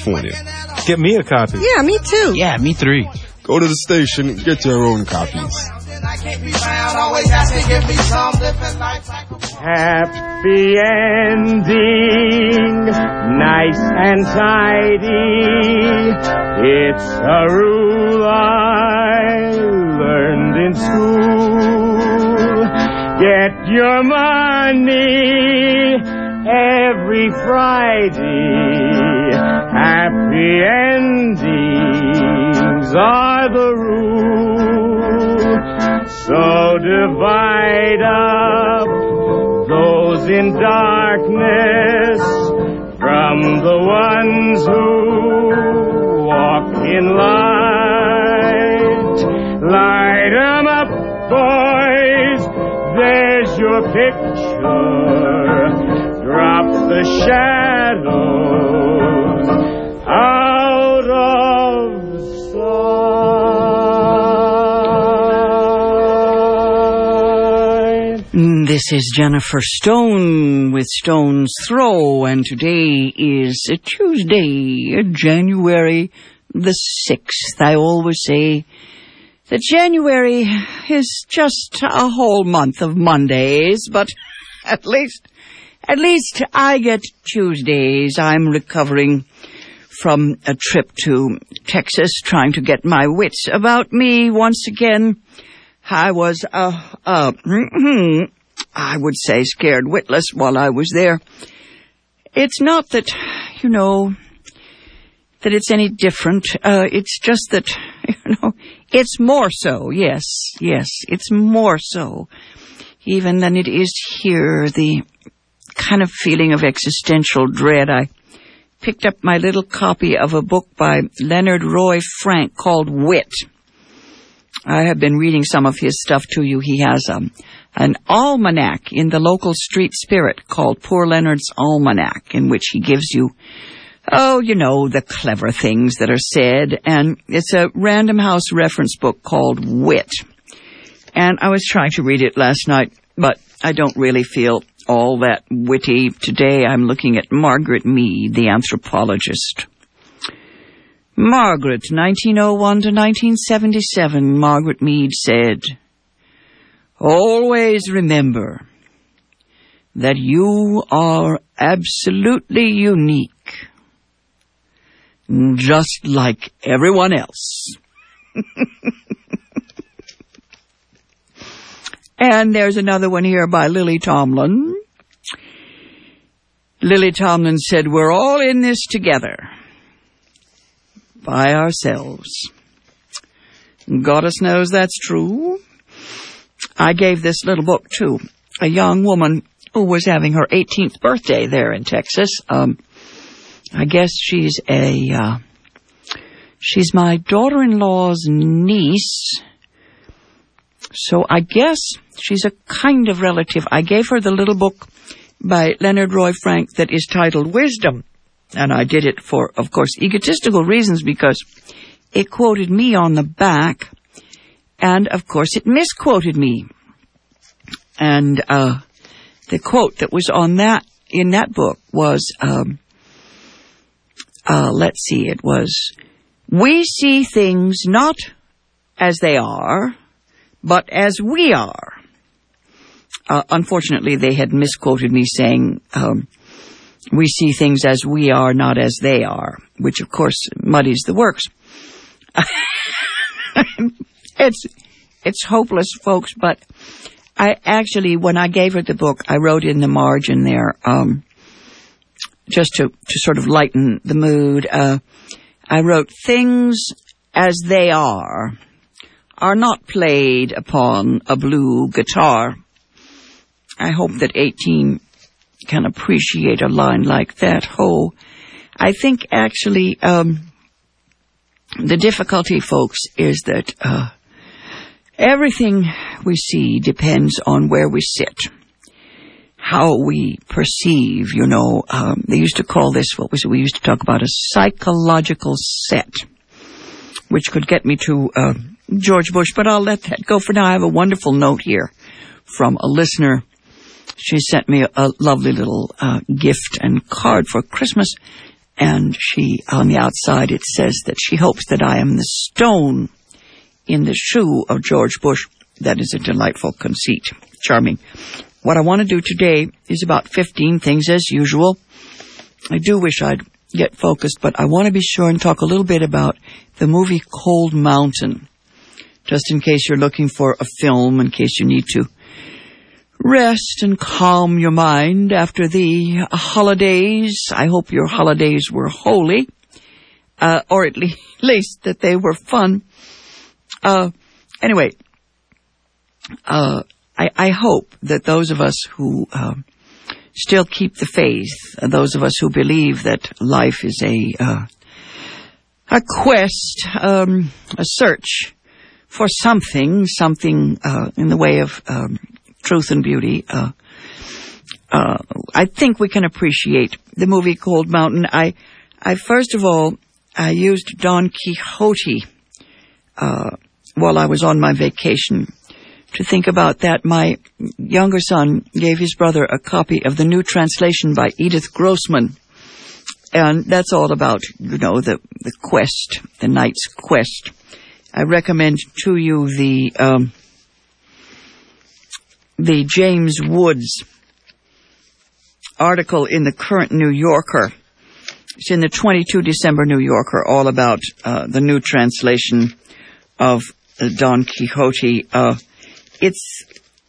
California. Get me a copy. Yeah, me too. Yeah, me three. Go to the station and get your own copies. Happy ending, nice and tidy. It's a rule I learned in school. Get your money every Friday. Happy endings are the rule. So divide up those in darkness from the ones who walk in light. Light 'em up, boys. There's your picture. This is Jennifer Stone with Stone's Throw, and today is a Tuesday, January the 6th. I always say that January is just a whole month of Mondays, but at least, at least I get Tuesdays. I'm recovering from a trip to Texas trying to get my wits about me once again. I was, uh, uh, I would say scared witless while I was there. It's not that, you know, that it's any different. Uh, it's just that, you know, it's more so. Yes, yes, it's more so even than it is here. The kind of feeling of existential dread. I picked up my little copy of a book by Leonard Roy Frank called Wit. I have been reading some of his stuff to you. He has um, an almanac in the local street spirit called Poor Leonard's Almanac, in which he gives you, oh, you know, the clever things that are said. And it's a Random House reference book called Wit. And I was trying to read it last night, but I don't really feel all that witty. Today I'm looking at Margaret Mead, the anthropologist. Margaret, 1901 to 1977, Margaret Mead said, Always remember that you are absolutely unique, just like everyone else. and there's another one here by Lily Tomlin. Lily Tomlin said, We're all in this together by ourselves. Goddess knows that's true. I gave this little book to a young woman who was having her 18th birthday there in Texas. Um, I guess she's a, uh, she's my daughter-in-law's niece. So I guess she's a kind of relative. I gave her the little book by Leonard Roy Frank that is titled Wisdom. And I did it for, of course, egotistical reasons because it quoted me on the back. And of course it misquoted me. And, uh, the quote that was on that, in that book was, um, uh, let's see, it was, we see things not as they are, but as we are. Uh, unfortunately, they had misquoted me saying, um, we see things as we are, not as they are, which of course muddies the works. it's, it's hopeless, folks, but I actually, when I gave her the book, I wrote in the margin there, um, just to, to sort of lighten the mood, uh, I wrote things as they are are not played upon a blue guitar. I hope that 18 can appreciate a line like that. Oh, I think actually, um, the difficulty, folks, is that, uh, everything we see depends on where we sit. How we perceive, you know, um, they used to call this, what was it, we used to talk about a psychological set, which could get me to, uh, George Bush, but I'll let that go for now. I have a wonderful note here from a listener. She sent me a, lovely little uh, gift and card for Christmas, And she, on the outside, it says that she hopes that I am the stone in the shoe of George Bush. That is a delightful conceit. Charming. What I want to do today is about 15 things as usual. I do wish I'd get focused, but I want to be sure and talk a little bit about the movie Cold Mountain. Just in case you're looking for a film, in case you need to rest and calm your mind after the holidays. I hope your holidays were holy, uh, or at least that they were fun. Uh, anyway, uh, I, I, hope that those of us who um, still keep the faith, those of us who believe that life is a uh, a quest, um, a search for something, something uh, in the way of um, truth and beauty. Uh, uh, I think we can appreciate the movie Cold Mountain. I, I first of all, I used Don Quixote uh, while I was on my vacation to think about that. My younger son gave his brother a copy of the new translation by Edith Grossman. And that's all about, you know, the, the quest, the knight's quest. I recommend to you the, um, the James Woods article in the current New Yorker. It's in the 22 December New Yorker, all about uh, the new translation of Don Quixote. Uh, it's,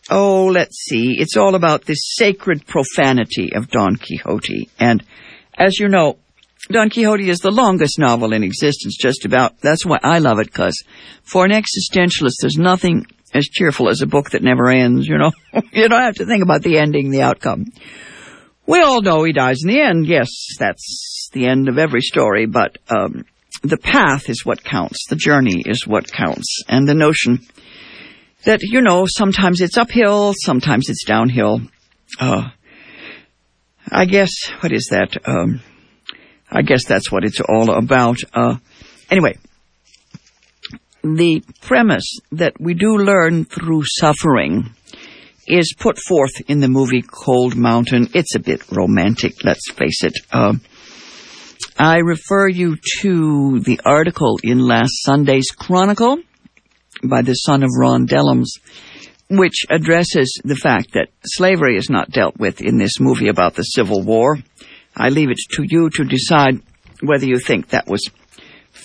oh, let's see, it's all about the sacred profanity of Don Quixote. And as you know, Don Quixote is the longest novel in existence, just about. That's why I love it, because for an existentialist, there's nothing as cheerful as a book that never ends, you know. you don't have to think about the ending, the outcome. We all know he dies in the end. Yes, that's the end of every story, but um, the path is what counts. The journey is what counts. And the notion that, you know, sometimes it's uphill, sometimes it's downhill. Uh, I guess, what is that? Um, I guess that's what it's all about. Uh, anyway, the premise that we do learn through suffering is put forth in the movie Cold Mountain. It's a bit romantic, let's face it. Uh, I refer you to the article in last Sunday's Chronicle by the son of Ron Dellums, which addresses the fact that slavery is not dealt with in this movie about the Civil War. I leave it to you to decide whether you think that was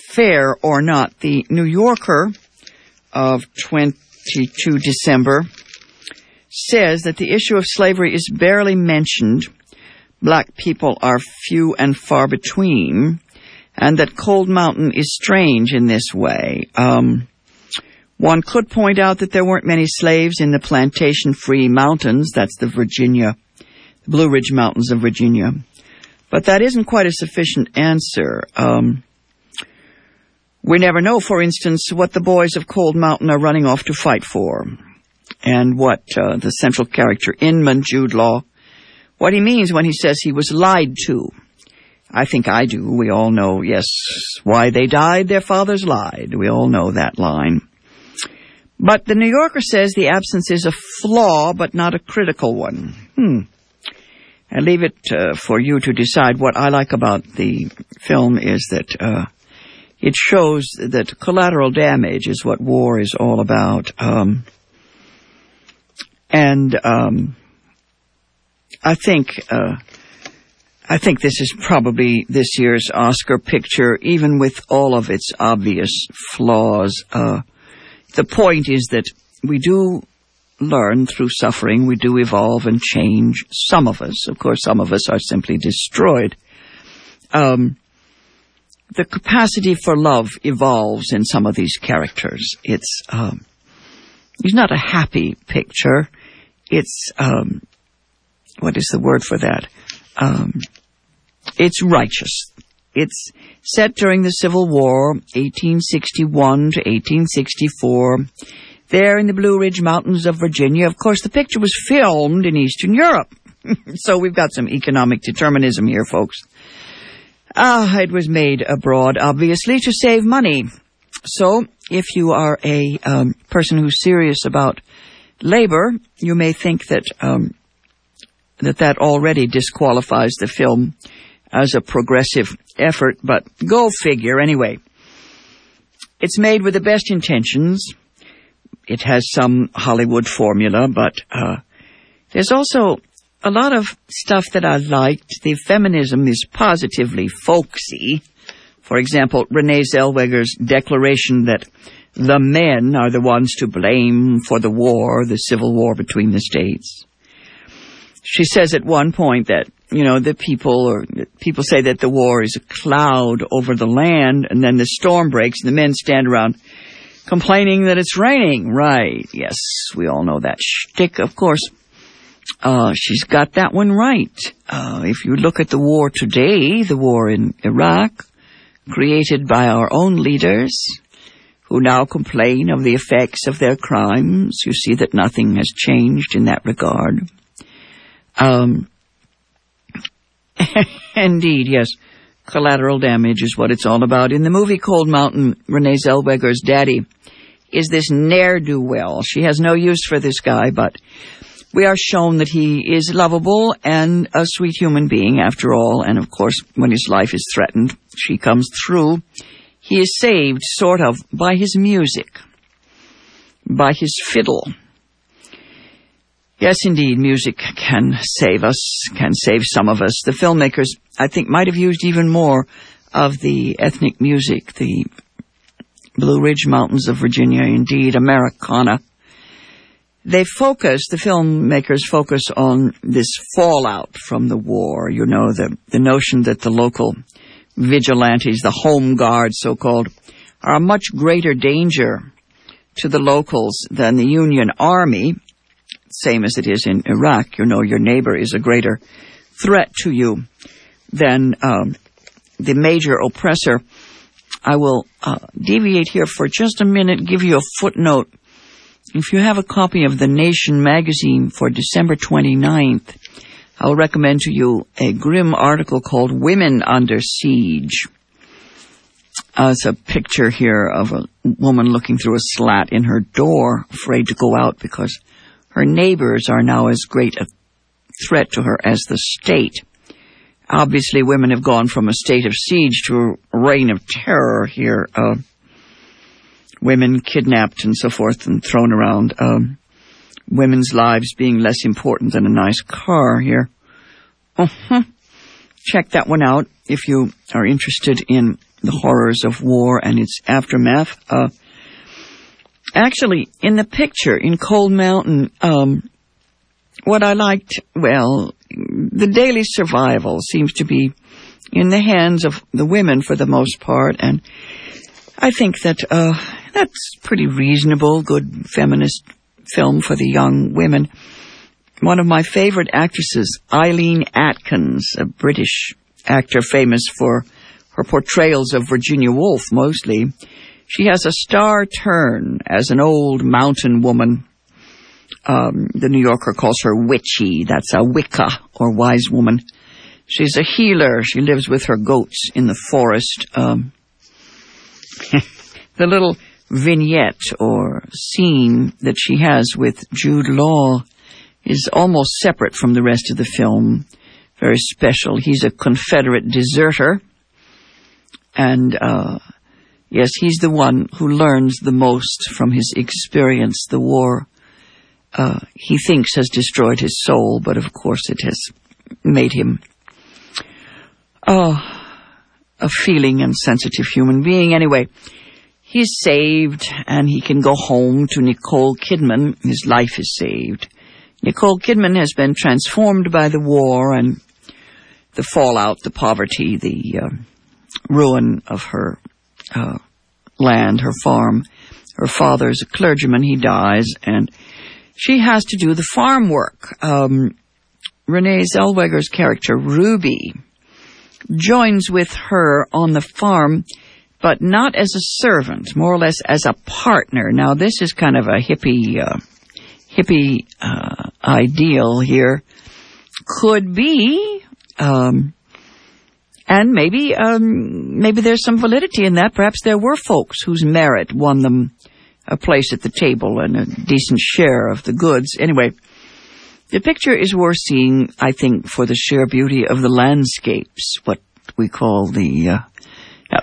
fair or not. The New Yorker of 22 December says that the issue of slavery is barely mentioned. Black people are few and far between, and that Cold Mountain is strange in this way. Um, one could point out that there weren't many slaves in the plantation-free mountains. That's the Virginia, Blue Ridge Mountains of Virginia. But that isn't quite a sufficient answer. Um, we never know, for instance, what the boys of Cold Mountain are running off to fight for, and what uh, the central character Inman Jude Law, what he means when he says he was lied to. I think I do. We all know, yes, why they died, their fathers lied. We all know that line. But the New Yorker says the absence is a flaw, but not a critical one. Hmm. I leave it uh, for you to decide. What I like about the film is that uh, it shows that collateral damage is what war is all about. Um, and um, I think uh, I think this is probably this year's Oscar picture, even with all of its obvious flaws. Uh, the point is that we do learn through suffering, we do evolve and change. Some of us, of course, some of us are simply destroyed. Um, the capacity for love evolves in some of these characters. It's um, it's not a happy picture. It's um, what is the word for that? Um, it's righteous. It's set during the Civil War, 1861 to 1864. There in the Blue Ridge Mountains of Virginia. Of course, the picture was filmed in Eastern Europe. so we've got some economic determinism here, folks. Ah, it was made abroad, obviously, to save money. So, if you are a um, person who's serious about labor, you may think that um, that that already disqualifies the film as a progressive effort, but go figure anyway. It's made with the best intentions. It has some Hollywood formula, but uh, there's also a lot of stuff that I liked. The feminism is positively folksy. For example, Renee Zellweger's declaration that the men are the ones to blame for the war, the civil war between the states. She says at one point that, you know, the people or people say that the war is a cloud over the land and then the storm breaks and the men stand around complaining that it's raining. Right. Yes, we all know that shtick, of course. Uh, she's got that one right. Uh, if you look at the war today, the war in Iraq, created by our own leaders, who now complain of the effects of their crimes, you see that nothing has changed in that regard. Um, indeed, yes. Collateral damage is what it's all about. In the movie Cold Mountain, Renee Zellweger's daddy is this ne'er-do-well. She has no use for this guy, but we are shown that he is lovable and a sweet human being after all. And of course, when his life is threatened, she comes through. He is saved, sort of, by his music, by his fiddle. Yes, indeed, music can save us, can save some of us. The filmmakers, I think, might have used even more of the ethnic music, the Blue Ridge Mountains of Virginia, indeed, Americana. They focus, the filmmakers focus on this fallout from the war, you know, the, the notion that the local vigilantes, the home guard so-called, are a much greater danger to the locals than the Union Army, same as it is in Iraq. You know, your neighbor is a greater threat to you than um, the major oppressor. I will uh, deviate here for just a minute, give you a footnote. If you have a copy of The Nation magazine for December 29th, I'll recommend to you a grim article called Women Under Siege. Uh, it's a picture here of a woman looking through a slat in her door, afraid to go out because her neighbors are now as great a threat to her as the state. Obviously, women have gone from a state of siege to a reign of terror here. Uh, women kidnapped and so forth and thrown around. Um, women's lives being less important than a nice car here. Uh-huh. Check that one out if you are interested in the horrors of war and its aftermath. Uh, actually, in the picture in Cold Mountain, um, what I liked, well, the daily survival seems to be in the hands of the women for the most part, and I think that uh, that's pretty reasonable, good feminist film for the young women. One of my favorite actresses, Eileen Atkins, a British actor famous for her portrayals of Virginia Woolf mostly, she has a star turn as an old mountain woman. Um, the New Yorker calls her witchy. That's a Wicca or wise woman. She's a healer. She lives with her goats in the forest. Um, the little vignette or scene that she has with Jude Law is almost separate from the rest of the film. Very special. He's a Confederate deserter. And, uh, yes, he's the one who learns the most from his experience. The war, uh, he thinks has destroyed his soul, but of course it has made him, oh, a feeling and sensitive human being. Anyway, he's saved and he can go home to Nicole Kidman. His life is saved. Nicole Kidman has been transformed by the war and the fallout, the poverty, the uh, ruin of her uh, land, her farm. Her father's a clergyman. He dies, and she has to do the farm work. Um, Renee Zellweger's character, Ruby, joins with her on the farm, but not as a servant, more or less as a partner. Now, this is kind of a hippie, uh, hippie uh, ideal here. Could be, um, and maybe, um, maybe there's some validity in that. Perhaps there were folks whose merit won them a place at the table and a decent share of the goods. Anyway, the picture is worth seeing, I think, for the sheer beauty of the landscapes. What we call the uh,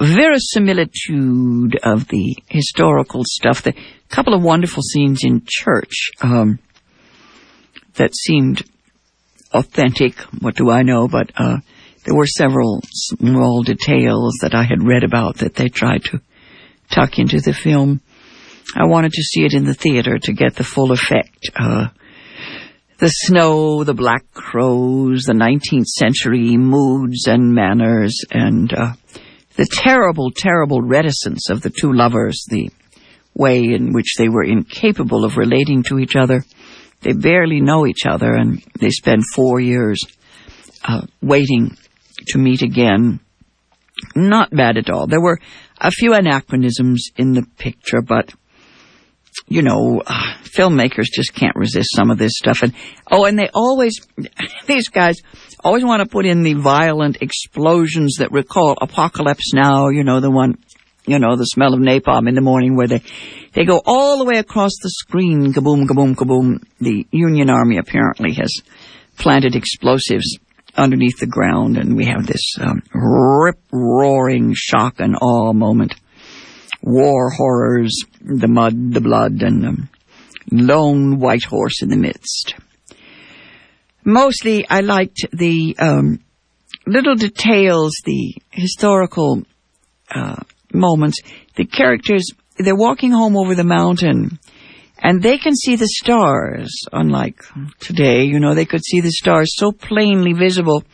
verisimilitude of the historical stuff. The couple of wonderful scenes in church um, that seemed authentic. What do I know? But uh, there were several small details that I had read about that they tried to tuck into the film. I wanted to see it in the theater to get the full effect. Uh, the snow, the black crows, the 19th century moods and manners, and uh, the terrible, terrible reticence of the two lovers, the way in which they were incapable of relating to each other. They barely know each other, and they spend four years uh, waiting to meet again. Not bad at all. There were a few anachronisms in the picture, but you know, uh, filmmakers just can't resist some of this stuff. And oh, and they always, these guys always want to put in the violent explosions that recall Apocalypse Now. You know, the one, you know, the smell of napalm in the morning, where they they go all the way across the screen, kaboom, kaboom, kaboom. The Union Army apparently has planted explosives underneath the ground, and we have this um, rip roaring shock and awe moment war horrors, the mud, the blood, and the lone white horse in the midst. Mostly, I liked the um, little details, the historical uh, moments. The characters, they're walking home over the mountain, and they can see the stars, unlike today. You know, they could see the stars so plainly visible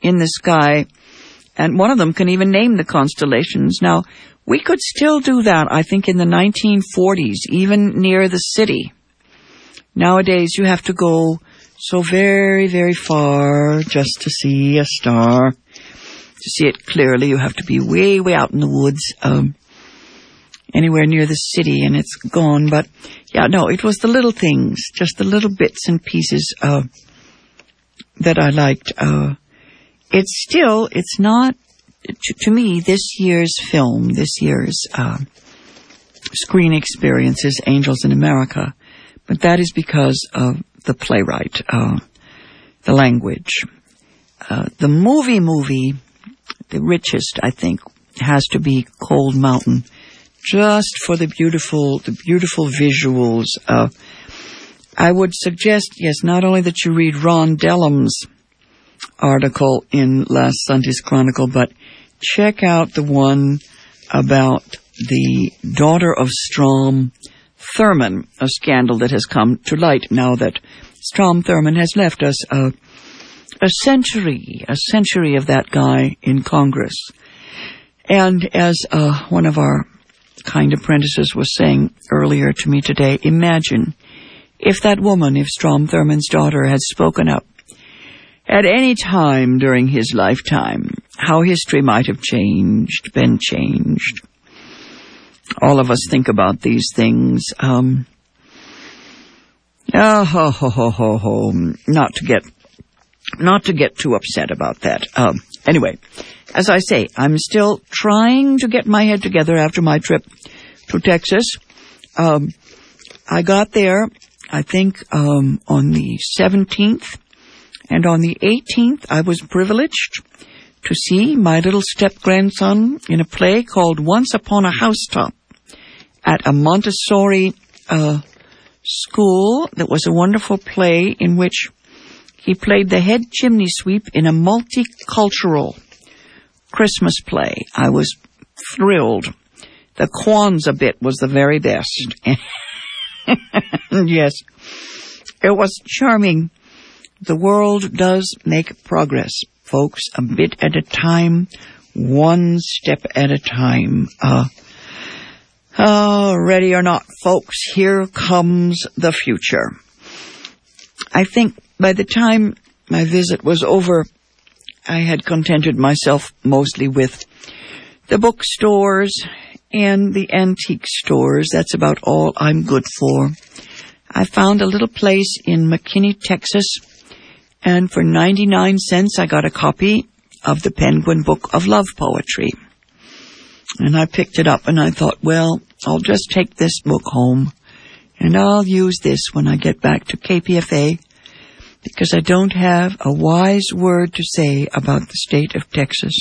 in the sky, and one of them can even name the constellations. Now, we could still do that, I think, in the 1940s, even near the city. Nowadays, you have to go so very, very far just to see a star. To see it clearly, you have to be way, way out in the woods, um, anywhere near the city, and it's gone. But yeah, no, it was the little things, just the little bits and pieces uh, that I liked. Uh, it's still, it's not to, to, me, this year's film, this year's uh, screen experience is Angels in America, but that is because of the playwright, uh, the language. Uh, the movie movie, the richest, I think, has to be Cold Mountain, just for the beautiful, the beautiful visuals. Uh, I would suggest, yes, not only that you read Ron Dellums' article in last Sunday's Chronicle, but check out the one about the daughter of Strom Thurmond, a scandal that has come to light now that Strom Thurmond has left us a, a century, a century of that guy in Congress. And as uh, one of our kind apprentices was saying earlier to me today, imagine if that woman, if Strom Thurmond's daughter, had spoken up at any time during his lifetime, how history might have changed, been changed. All of us think about these things. Um, oh, ho, ho, ho, ho, ho. Not to get, not to get too upset about that. Um, anyway, as I say, I'm still trying to get my head together after my trip to Texas. Um, I got there, I think, um, on the 17th and on the 18th, I was privileged to see my little step grandson in a play called Once Upon a Housetop at a Montessori uh, school. That was a wonderful play in which he played the head chimney sweep in a multicultural Christmas play. I was thrilled. The Kwanzaa bit was the very best. yes, it was charming the world does make progress, folks, a bit at a time, one step at a time. Uh, oh, ready or not, folks, here comes the future. I think by the time my visit was over, I had contented myself mostly with the bookstores and the antique stores. That's about all I'm good for. I found a little place in McKinney, Texas, and for 99 cents I got a copy of the Penguin Book of Love Poetry. And I picked it up and I thought, well, I'll just take this book home and I'll use this when I get back to KPFA because I don't have a wise word to say about the state of Texas.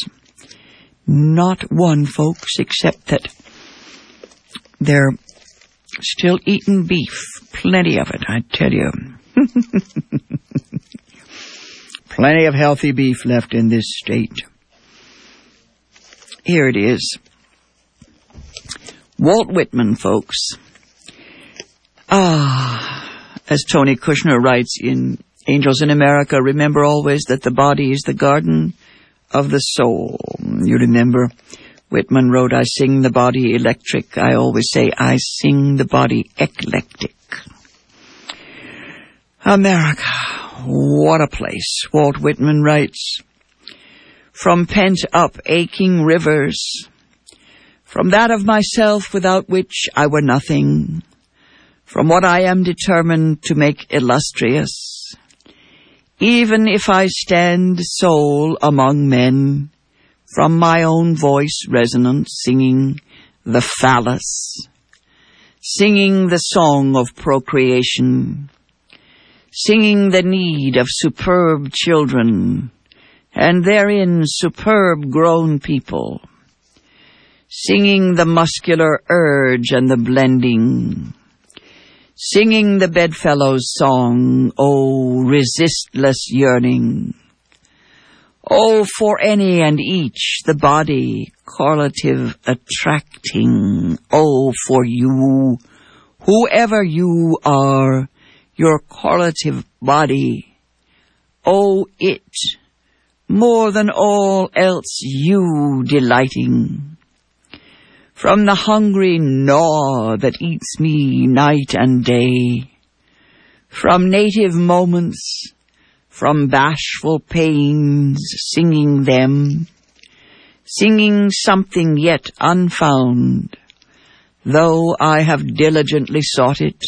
Not one, folks, except that they're still eating beef. Plenty of it, I tell you. Plenty of healthy beef left in this state. Here it is. Walt Whitman, folks. Ah, as Tony Kushner writes in Angels in America, remember always that the body is the garden of the soul. You remember Whitman wrote, I sing the body electric. I always say, I sing the body eclectic. America, what a place, Walt Whitman writes. From pent up aching rivers, from that of myself without which I were nothing, from what I am determined to make illustrious, even if I stand sole among men, from my own voice resonant, singing the phallus, singing the song of procreation, singing the need of superb children, and therein superb grown people, singing the muscular urge and the blending, singing the bedfellow's song, O resistless yearning. Oh, for any and each, the body, correlative attracting. Oh, for you, whoever you are, your correlative body. Oh, it, more than all else you delighting. From the hungry gnaw that eats me night and day, from native moments, from bashful pains, singing them, singing something yet unfound, though I have diligently sought it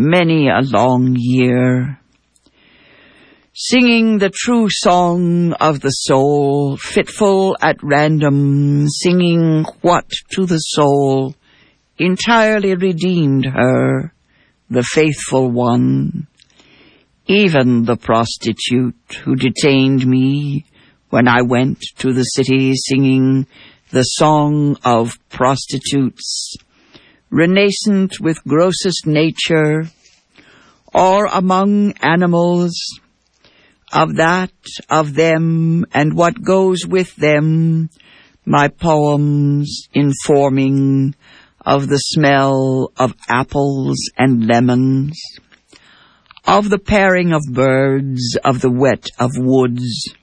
many a long year singing the true song of the soul, fitful at random, singing what to the soul entirely redeemed her, the faithful one, even the prostitute who detained me when I went to the city singing the song of prostitutes, renascent with grossest nature, or among animals, of that, of them, and what goes with them, my poems informing of the smell of apples and lemons, of the pairing of birds, of the wet of woods,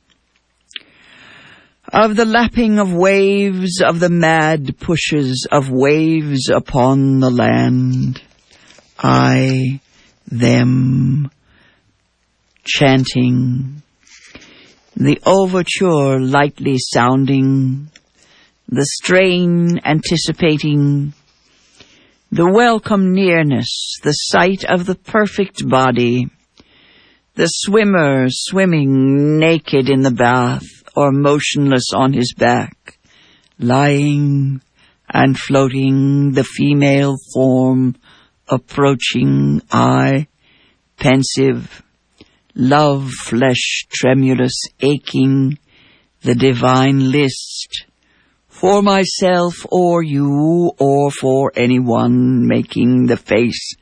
of the lapping of waves, of the mad pushes of waves upon the land. I, them, chanting, the overture lightly sounding, the strain anticipating, the welcome nearness, the sight of the perfect body, the swimmer swimming naked in the bath or motionless on his back, lying and floating the female form approaching I, pensive, love flesh tremulous aching the divine list. For myself or you or for anyone making the face,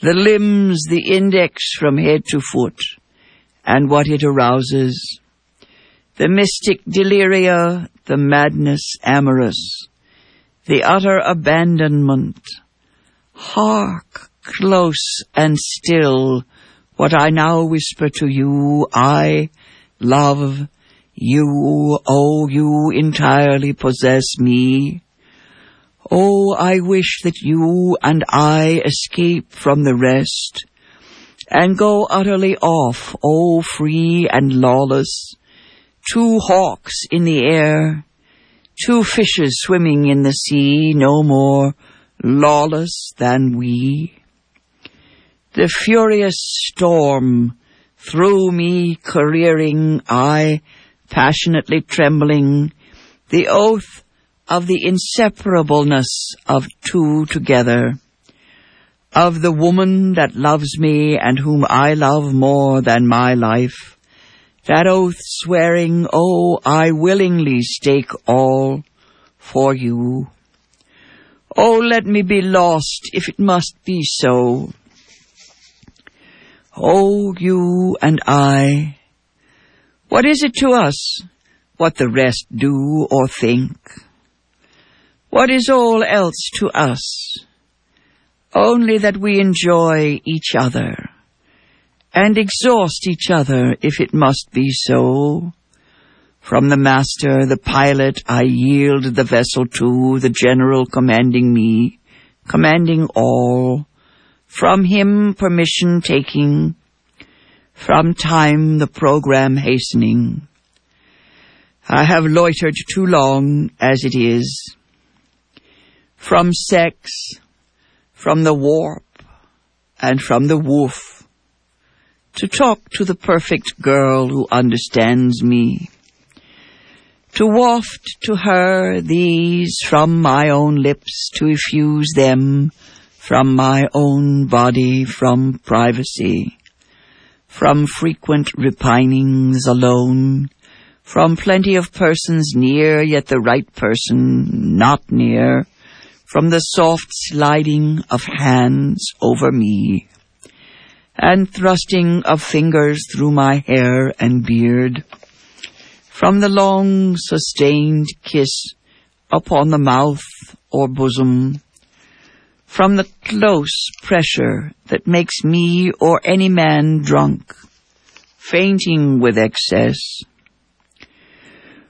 the limbs, the index from head to foot, and what it arouses, the mystic deliria, the madness amorous, the utter abandonment. Hark, close and still, what I now whisper to you, I love you, oh, you entirely possess me. Oh, I wish that you and I escape from the rest and go utterly off, oh, free and lawless, two hawks in the air, two fishes swimming in the sea, no more lawless than we. The furious storm through me careering, I passionately trembling, the oath of the inseparableness of two together, of the woman that loves me and whom I love more than my life, That oath swearing, oh, I willingly stake all for you. Oh, let me be lost if it must be so. Oh, you and I, what is it to us what the rest do or think? What is all else to us? Only that we enjoy each other and exhaust each other if it must be so. From the master, the pilot, I yield the vessel to the general commanding me, commanding all, from him permission taking, from time the program hastening. I have loitered too long as it is. From sex, from the warp, and from the woof, to talk to the perfect girl who understands me, to waft to her these from my own lips, to effuse them from my own body, from privacy, from frequent repinings alone, from plenty of persons near, yet the right person not near, from the soft sliding of hands over me, and thrusting of fingers through my hair and beard, from the long sustained kiss upon the mouth or bosom, from the close pressure that makes me or any man drunk, fainting with excess,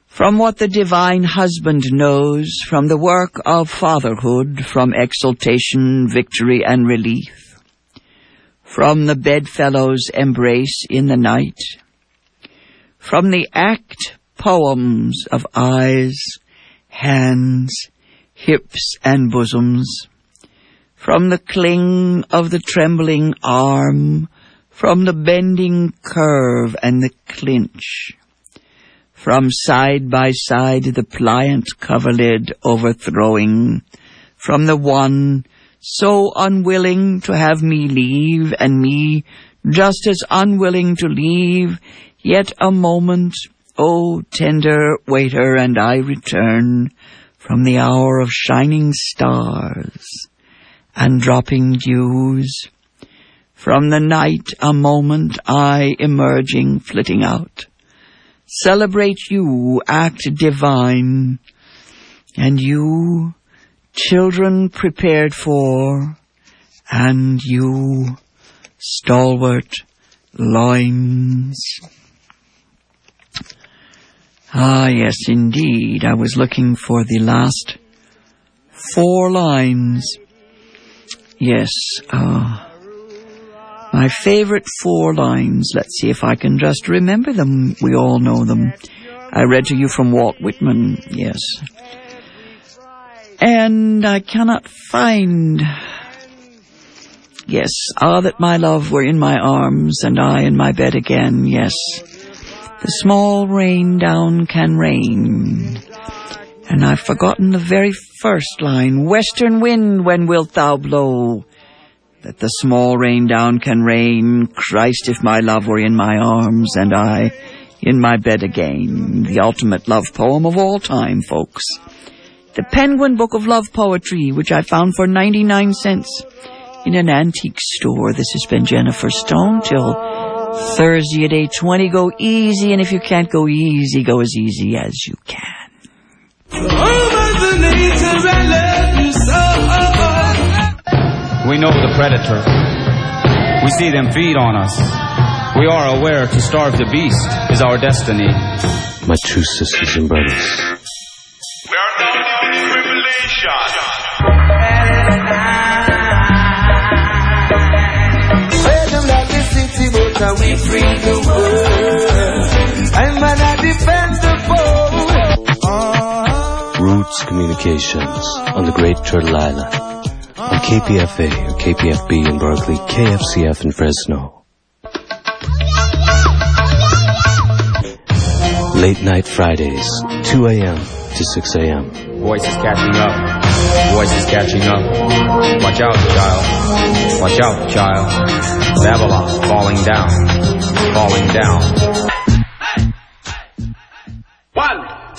from what the divine husband knows, from the work of fatherhood, from exaltation, victory, and relief, from the bedfellow's embrace in the night, from the act poems of eyes, hands, hips, and bosoms, from the cling of the trembling arm, from the bending curve and the clinch, from side by side the pliant coverlid overthrowing, from the one so unwilling to have me leave, and me just as unwilling to leave, yet a moment, O oh, tender waiter, and I return from the hour of shining stars and dropping dews. From the night a moment I emerging, flitting out. Celebrate you, act divine, and you, children prepared for, and you, stalwart loins. Ah, yes, indeed. I was looking for the last four lines. Yes, uh, my favorite four lines. Let's see if I can just remember them. We all know them. I read to you from Walt Whitman, yes. And I cannot find. Yes, ah, that my love were in my arms and I in my bed again, yes. The small rain down can rain. And I've forgotten the very first line. Western wind, when wilt thou blow? That the small rain down can rain. Christ, if my love were in my arms and I in my bed again. The ultimate love poem of all time, folks. The Penguin Book of Love Poetry, which I found for 99 cents in an antique store. This has been Jennifer Stone till Thursday at 8.20. Go easy, and if you can't go easy, go as easy as you can. We know the predator. We see them feed on us. We are aware to starve the beast is our destiny. My two sisters and brothers. We free the world. I'm gonna defend the foe. Roots Communications on the Great Turtle Island on KPFA or KPFB in Berkeley, KFCF in Fresno. Late night Fridays, 2 a.m. to 6 a.m. Voice is catching up. Voice is catching up. Watch out, child. Watch out, child. Babylon falling down. Falling down.